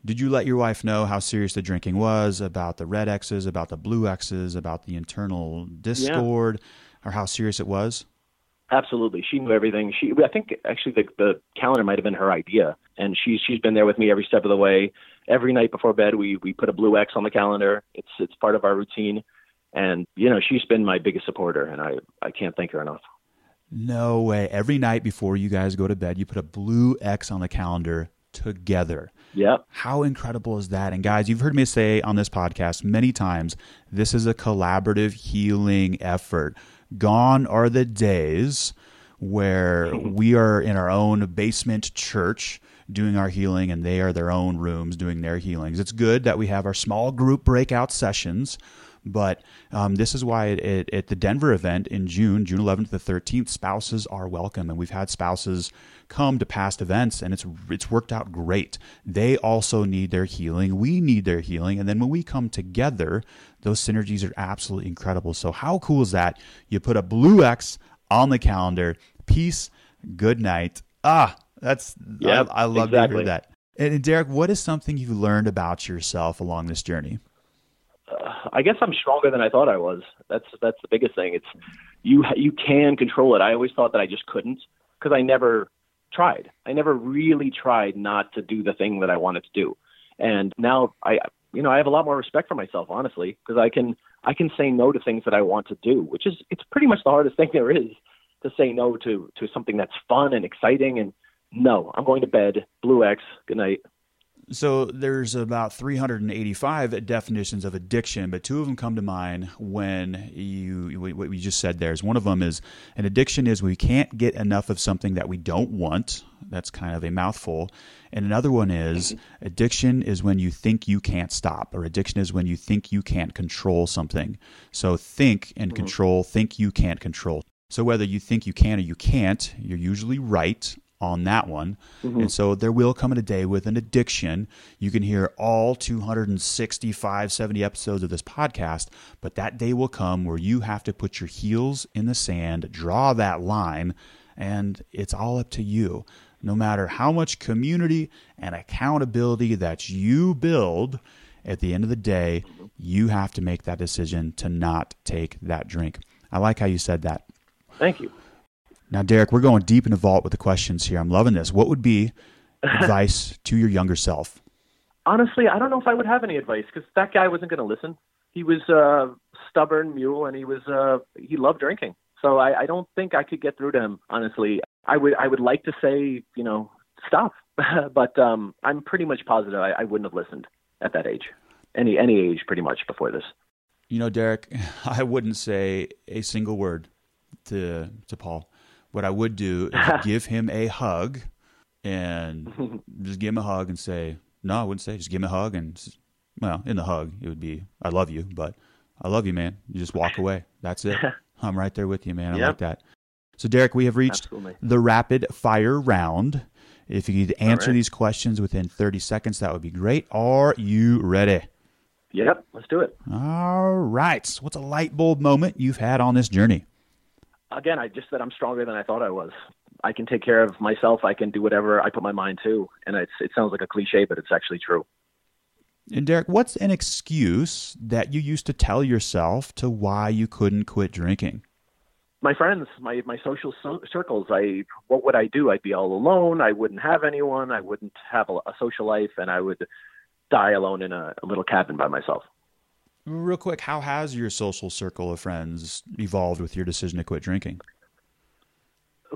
Speaker 1: Did you let your wife know how serious the drinking was, about the red X's, about the blue X's, about the internal discord, yeah. or how serious it was?
Speaker 2: Absolutely, she knew everything. She, I think, actually, the the calendar might have been her idea, and she's she's been there with me every step of the way. Every night before bed, we we put a blue X on the calendar. It's it's part of our routine, and you know she's been my biggest supporter, and I I can't thank her enough.
Speaker 1: No way! Every night before you guys go to bed, you put a blue X on the calendar together.
Speaker 2: Yep.
Speaker 1: How incredible is that? And guys, you've heard me say on this podcast many times, this is a collaborative healing effort. Gone are the days where we are in our own basement church doing our healing and they are their own rooms doing their healings. It's good that we have our small group breakout sessions but um, this is why it, it, at the Denver event in June, June 11th to the 13th, spouses are welcome, and we've had spouses come to past events, and it's it's worked out great. They also need their healing. We need their healing, and then when we come together, those synergies are absolutely incredible. So how cool is that? You put a blue X on the calendar. Peace. Good night. Ah, that's
Speaker 2: yeah.
Speaker 1: I, I, love
Speaker 2: exactly.
Speaker 1: to hear that. And Derek, what is something you've learned about yourself along this journey?
Speaker 2: Uh, I guess I'm stronger than I thought I was. That's that's the biggest thing. It's you you can control it. I always thought that I just couldn't because I never tried. I never really tried not to do the thing that I wanted to do. And now I you know, I have a lot more respect for myself honestly because I can I can say no to things that I want to do, which is it's pretty much the hardest thing there is to say no to to something that's fun and exciting and no, I'm going to bed. Blue X. Good night.
Speaker 1: So there's about 385 definitions of addiction, but two of them come to mind when you what we just said. There's one of them is an addiction is we can't get enough of something that we don't want. That's kind of a mouthful. And another one is addiction is when you think you can't stop, or addiction is when you think you can't control something. So think and mm-hmm. control, think you can't control. So whether you think you can or you can't, you're usually right on that one. Mm-hmm. And so there will come a day with an addiction. You can hear all 265, 70 episodes of this podcast, but that day will come where you have to put your heels in the sand, draw that line, and it's all up to you. No matter how much community and accountability that you build, at the end of the day, you have to make that decision to not take that drink. I like how you said that.
Speaker 2: Thank you.
Speaker 1: Now, Derek, we're going deep in the vault with the questions here. I'm loving this. What would be advice to your younger self?
Speaker 2: Honestly, I don't know if I would have any advice because that guy wasn't going to listen. He was a stubborn mule, and he was uh, he loved drinking. So I, I don't think I could get through to him. Honestly, I would I would like to say you know stop, but um, I'm pretty much positive I, I wouldn't have listened at that age, any any age pretty much before this.
Speaker 1: You know, Derek, I wouldn't say a single word to to Paul. What I would do is give him a hug and just give him a hug and say, no, I wouldn't say, just give him a hug and, well, in the hug, it would be, I love you, but I love you, man. You just walk away. That's it. I'm right there with you, man. I yep. like that. So, Derek, we have reached
Speaker 2: Absolutely.
Speaker 1: the rapid fire round. If you could answer right. these questions within 30 seconds, that would be great. Are you ready?
Speaker 2: Yep, let's do it.
Speaker 1: All right. What's a light bulb moment you've had on this journey?
Speaker 2: Again, I just said I'm stronger than I thought I was. I can take care of myself. I can do whatever I put my mind to, and it's it sounds like a cliche, but it's actually true.
Speaker 1: And Derek, what's an excuse that you used to tell yourself to why you couldn't quit drinking?
Speaker 2: My friends, my my social circles. I what would I do? I'd be all alone. I wouldn't have anyone. I wouldn't have a, a social life, and I would die alone in a, a little cabin by myself.
Speaker 1: Real quick, how has your social circle of friends evolved with your decision to quit drinking?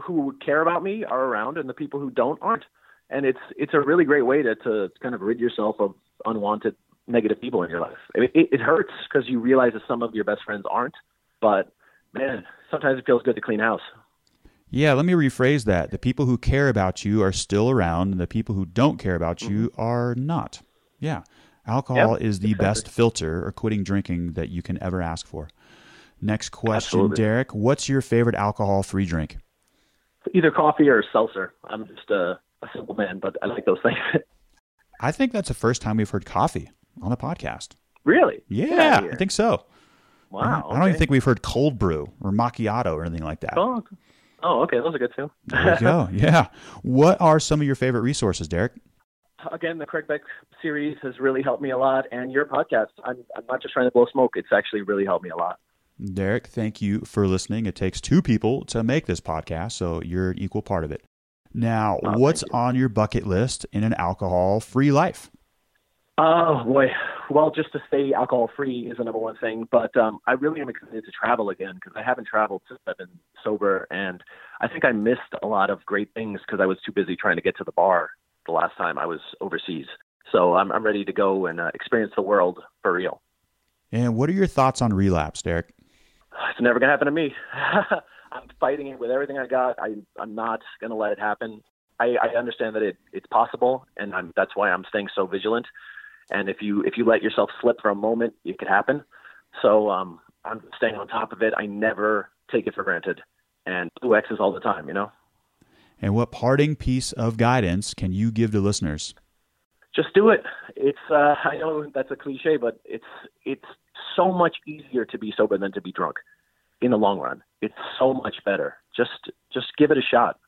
Speaker 2: Who care about me are around, and the people who don't aren't. And it's it's a really great way to to kind of rid yourself of unwanted negative people in your life. It, it, it hurts because you realize that some of your best friends aren't, but man, sometimes it feels good to clean house.
Speaker 1: Yeah, let me rephrase that. The people who care about you are still around, and the people who don't care about you mm-hmm. are not. Yeah. Alcohol yep, is the exactly. best filter or quitting drinking that you can ever ask for. Next question, Absolutely. Derek. What's your favorite alcohol free drink?
Speaker 2: Either coffee or seltzer. I'm just a, a simple man, but I like those things.
Speaker 1: I think that's the first time we've heard coffee. on the podcast.
Speaker 2: Really?
Speaker 1: Yeah, I think so.
Speaker 2: Wow.
Speaker 1: I don't, I don't even think we've heard cold brew or macchiato or anything like that.
Speaker 2: Oh, okay. oh, okay. Those are good too.
Speaker 1: There you go. Yeah. What are some of your favorite resources, Derek?
Speaker 2: Again, the Craig Beck series has really helped me a lot, and your podcast. I'm, I'm not just trying to blow smoke. It's actually really helped me a lot.
Speaker 1: Derek, thank you for listening. It takes two people to make this podcast, so you're an equal part of it. Now,
Speaker 2: Oh,
Speaker 1: what's
Speaker 2: you.
Speaker 1: on your bucket list in an alcohol free life?
Speaker 2: Oh boy. Well, just to stay alcohol free is the number one thing, but um, I really am excited to travel again because I haven't traveled since I've been sober, and I think I missed a lot of great things because I was too busy trying to get to the bar the last time I was overseas. So I'm, I'm ready to go and uh, experience the world for real.
Speaker 1: And what are your thoughts on relapse, Derek?
Speaker 2: It's never gonna happen to me. I'm fighting it with everything I got. I, I'm not gonna let it happen. I, I understand that it, it's possible, and I'm, that's why I'm staying so vigilant. And if you if you let yourself slip for a moment, it could happen. So um, I'm staying on top of it. I never take it for granted, and blue X's all the time. You know,
Speaker 1: And what parting piece of guidance can you give to listeners?
Speaker 2: just do it. It's uh, I know that's a cliche, but it's it's so much easier to be sober than to be drunk. In the long run, it's so much better. Just just give it a shot.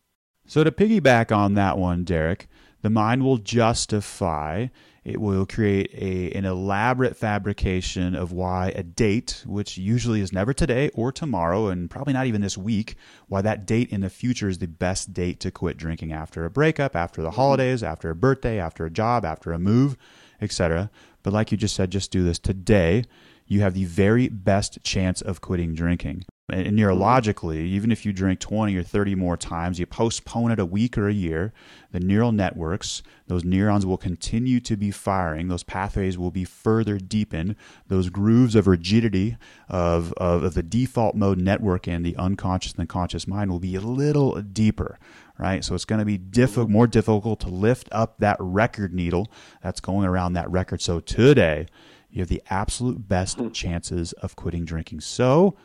Speaker 1: So, to piggyback on that one, Derek, the mind will justify, it will create a, an elaborate fabrication of why a date, which usually is never today or tomorrow, and probably not even this week, why that date in the future is the best date to quit drinking after a breakup, after the mm-hmm. holidays, after a birthday, after a job, after a move, etc. But like you just said, just do this today. You have the very best chance of quitting drinking. And neurologically, mm-hmm. even if you drink 20 or 30 more times, you postpone it a week or a year, the neural networks, those neurons will continue to be firing. Those pathways will be further deepened. Those grooves of rigidity of, of, of the default mode network and the unconscious and the conscious mind will be a little deeper, right? So it's going to be diff- mm-hmm. more difficult to lift up that record needle that's going around that record. So today, you have the absolute best hmm. chances of quitting drinking. So,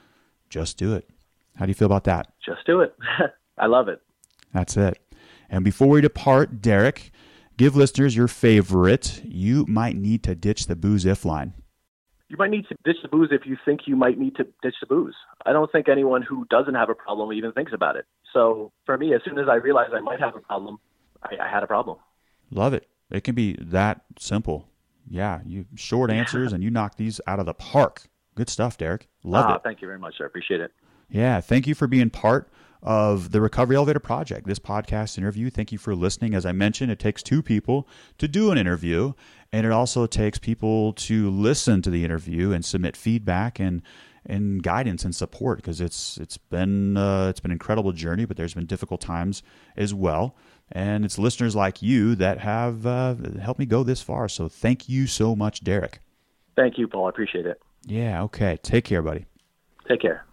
Speaker 1: just do it. How do you feel about that?
Speaker 2: Just do it. I love it.
Speaker 1: That's it. And before we depart, Derek, give listeners your favorite. You might need to ditch the booze if line.
Speaker 2: You might need to ditch the booze if you think you might need to ditch the booze. I don't think anyone who doesn't have a problem even thinks about it. So for me, as soon as I realized I might have a problem, I, I had a problem.
Speaker 1: Love it. It can be that simple. Yeah, you short answers and you knock these out of the park. Good stuff, Derek. Love
Speaker 2: ah,
Speaker 1: it.
Speaker 2: Thank you very much, sir. Appreciate it.
Speaker 1: Yeah, thank you for being part of the Recovery Elevator Project, this podcast interview. Thank you for listening. As I mentioned, it takes two people to do an interview, and it also takes people to listen to the interview and submit feedback and and guidance and support because it's it's been uh, it's been an incredible journey, but there's been difficult times as well. And it's listeners like you that have uh, helped me go this far. So thank you so much, Derek.
Speaker 2: Thank you, Paul. I appreciate it.
Speaker 1: Yeah. Okay. Take care, buddy.
Speaker 2: Take care.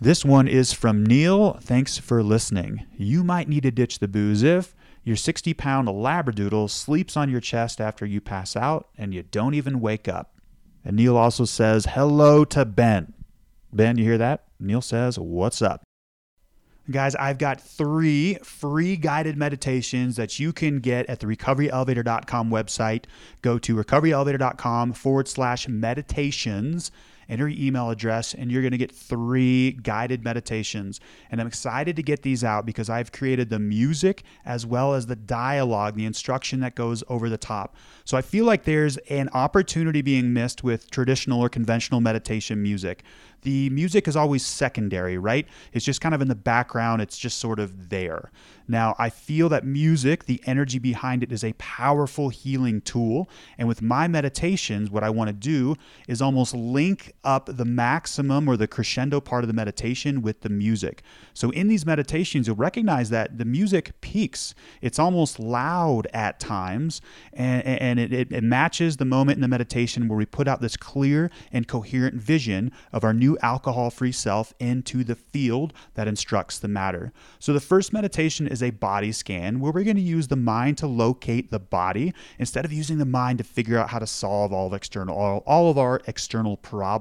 Speaker 1: This one is from Neil. Thanks for listening. You might need to ditch the booze if your 60 pound Labradoodle sleeps on your chest after you pass out and you don't even wake up. And Neil also says, Hello to Ben. Ben, you hear that? Neil says, What's up? Guys, I've got three free guided meditations that you can get at the recoveryelevator.com website. Go to recoveryelevator.com forward slash meditations enter your email address, and you're going to get three guided meditations. And I'm excited to get these out because I've created the music as well as the dialogue, the instruction that goes over the top. So I feel like there's an opportunity being missed with traditional or conventional meditation music. The music is always secondary, right? It's just kind of in the background, it's just sort of there. Now, I feel that music, the energy behind it, is a powerful healing tool. And with my meditations, what I want to do is almost link up the maximum or the crescendo part of the meditation with the music. So in these meditations, you'll recognize that the music peaks. It's almost loud at times, and, and it, it, matches the moment in the meditation where we put out this clear and coherent vision of our new alcohol free self into the field that instructs the matter. So the first meditation is a body scan where we're going to use the mind to locate the body instead of using the mind to figure out how to solve all of external all, all of our external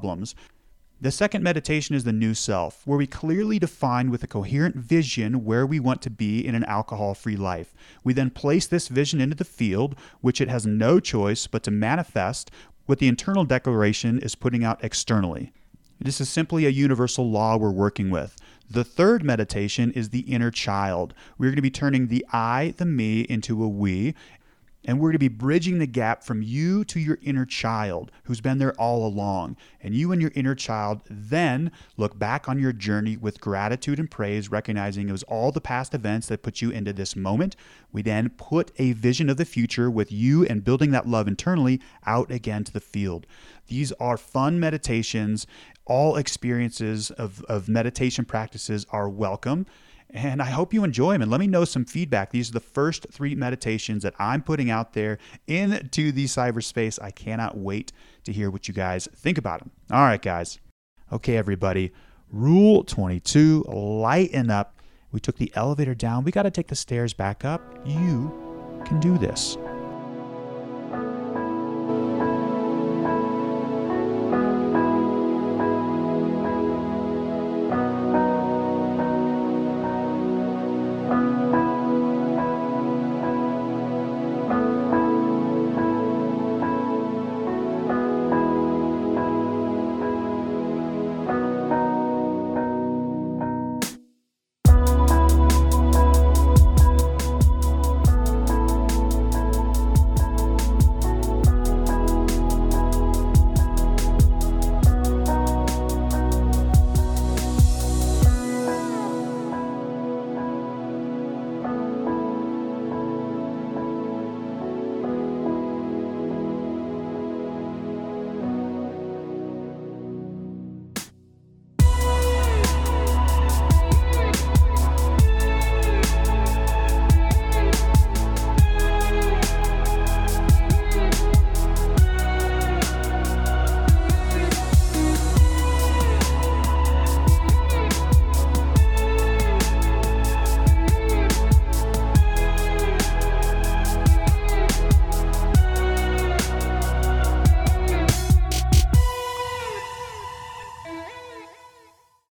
Speaker 1: problems. The second meditation is the new self, where we clearly define with a coherent vision where we want to be in an alcohol free life. We then place this vision into the field, which it has no choice but to manifest what the internal declaration is putting out externally. This is simply a universal law we're working with. The third meditation is the inner child. We're going to be turning the I, the me, into a we, and we're going to be bridging the gap from you to your inner child who's been there all along. And you and your inner child then look back on your journey with gratitude and praise, recognizing it was all the past events that put you into this moment. We then put a vision of the future with you and building that love internally out again to the field. These are fun meditations. All experiences of, of meditation practices are welcome. And I hope you enjoy them and let me know some feedback. These are the first three meditations that I'm putting out there into the cyberspace. I cannot wait to hear what you guys think about them. All right, guys. Okay, everybody. Rule 22 lighten up. We took the elevator down. We got to take the stairs back up. You can do this.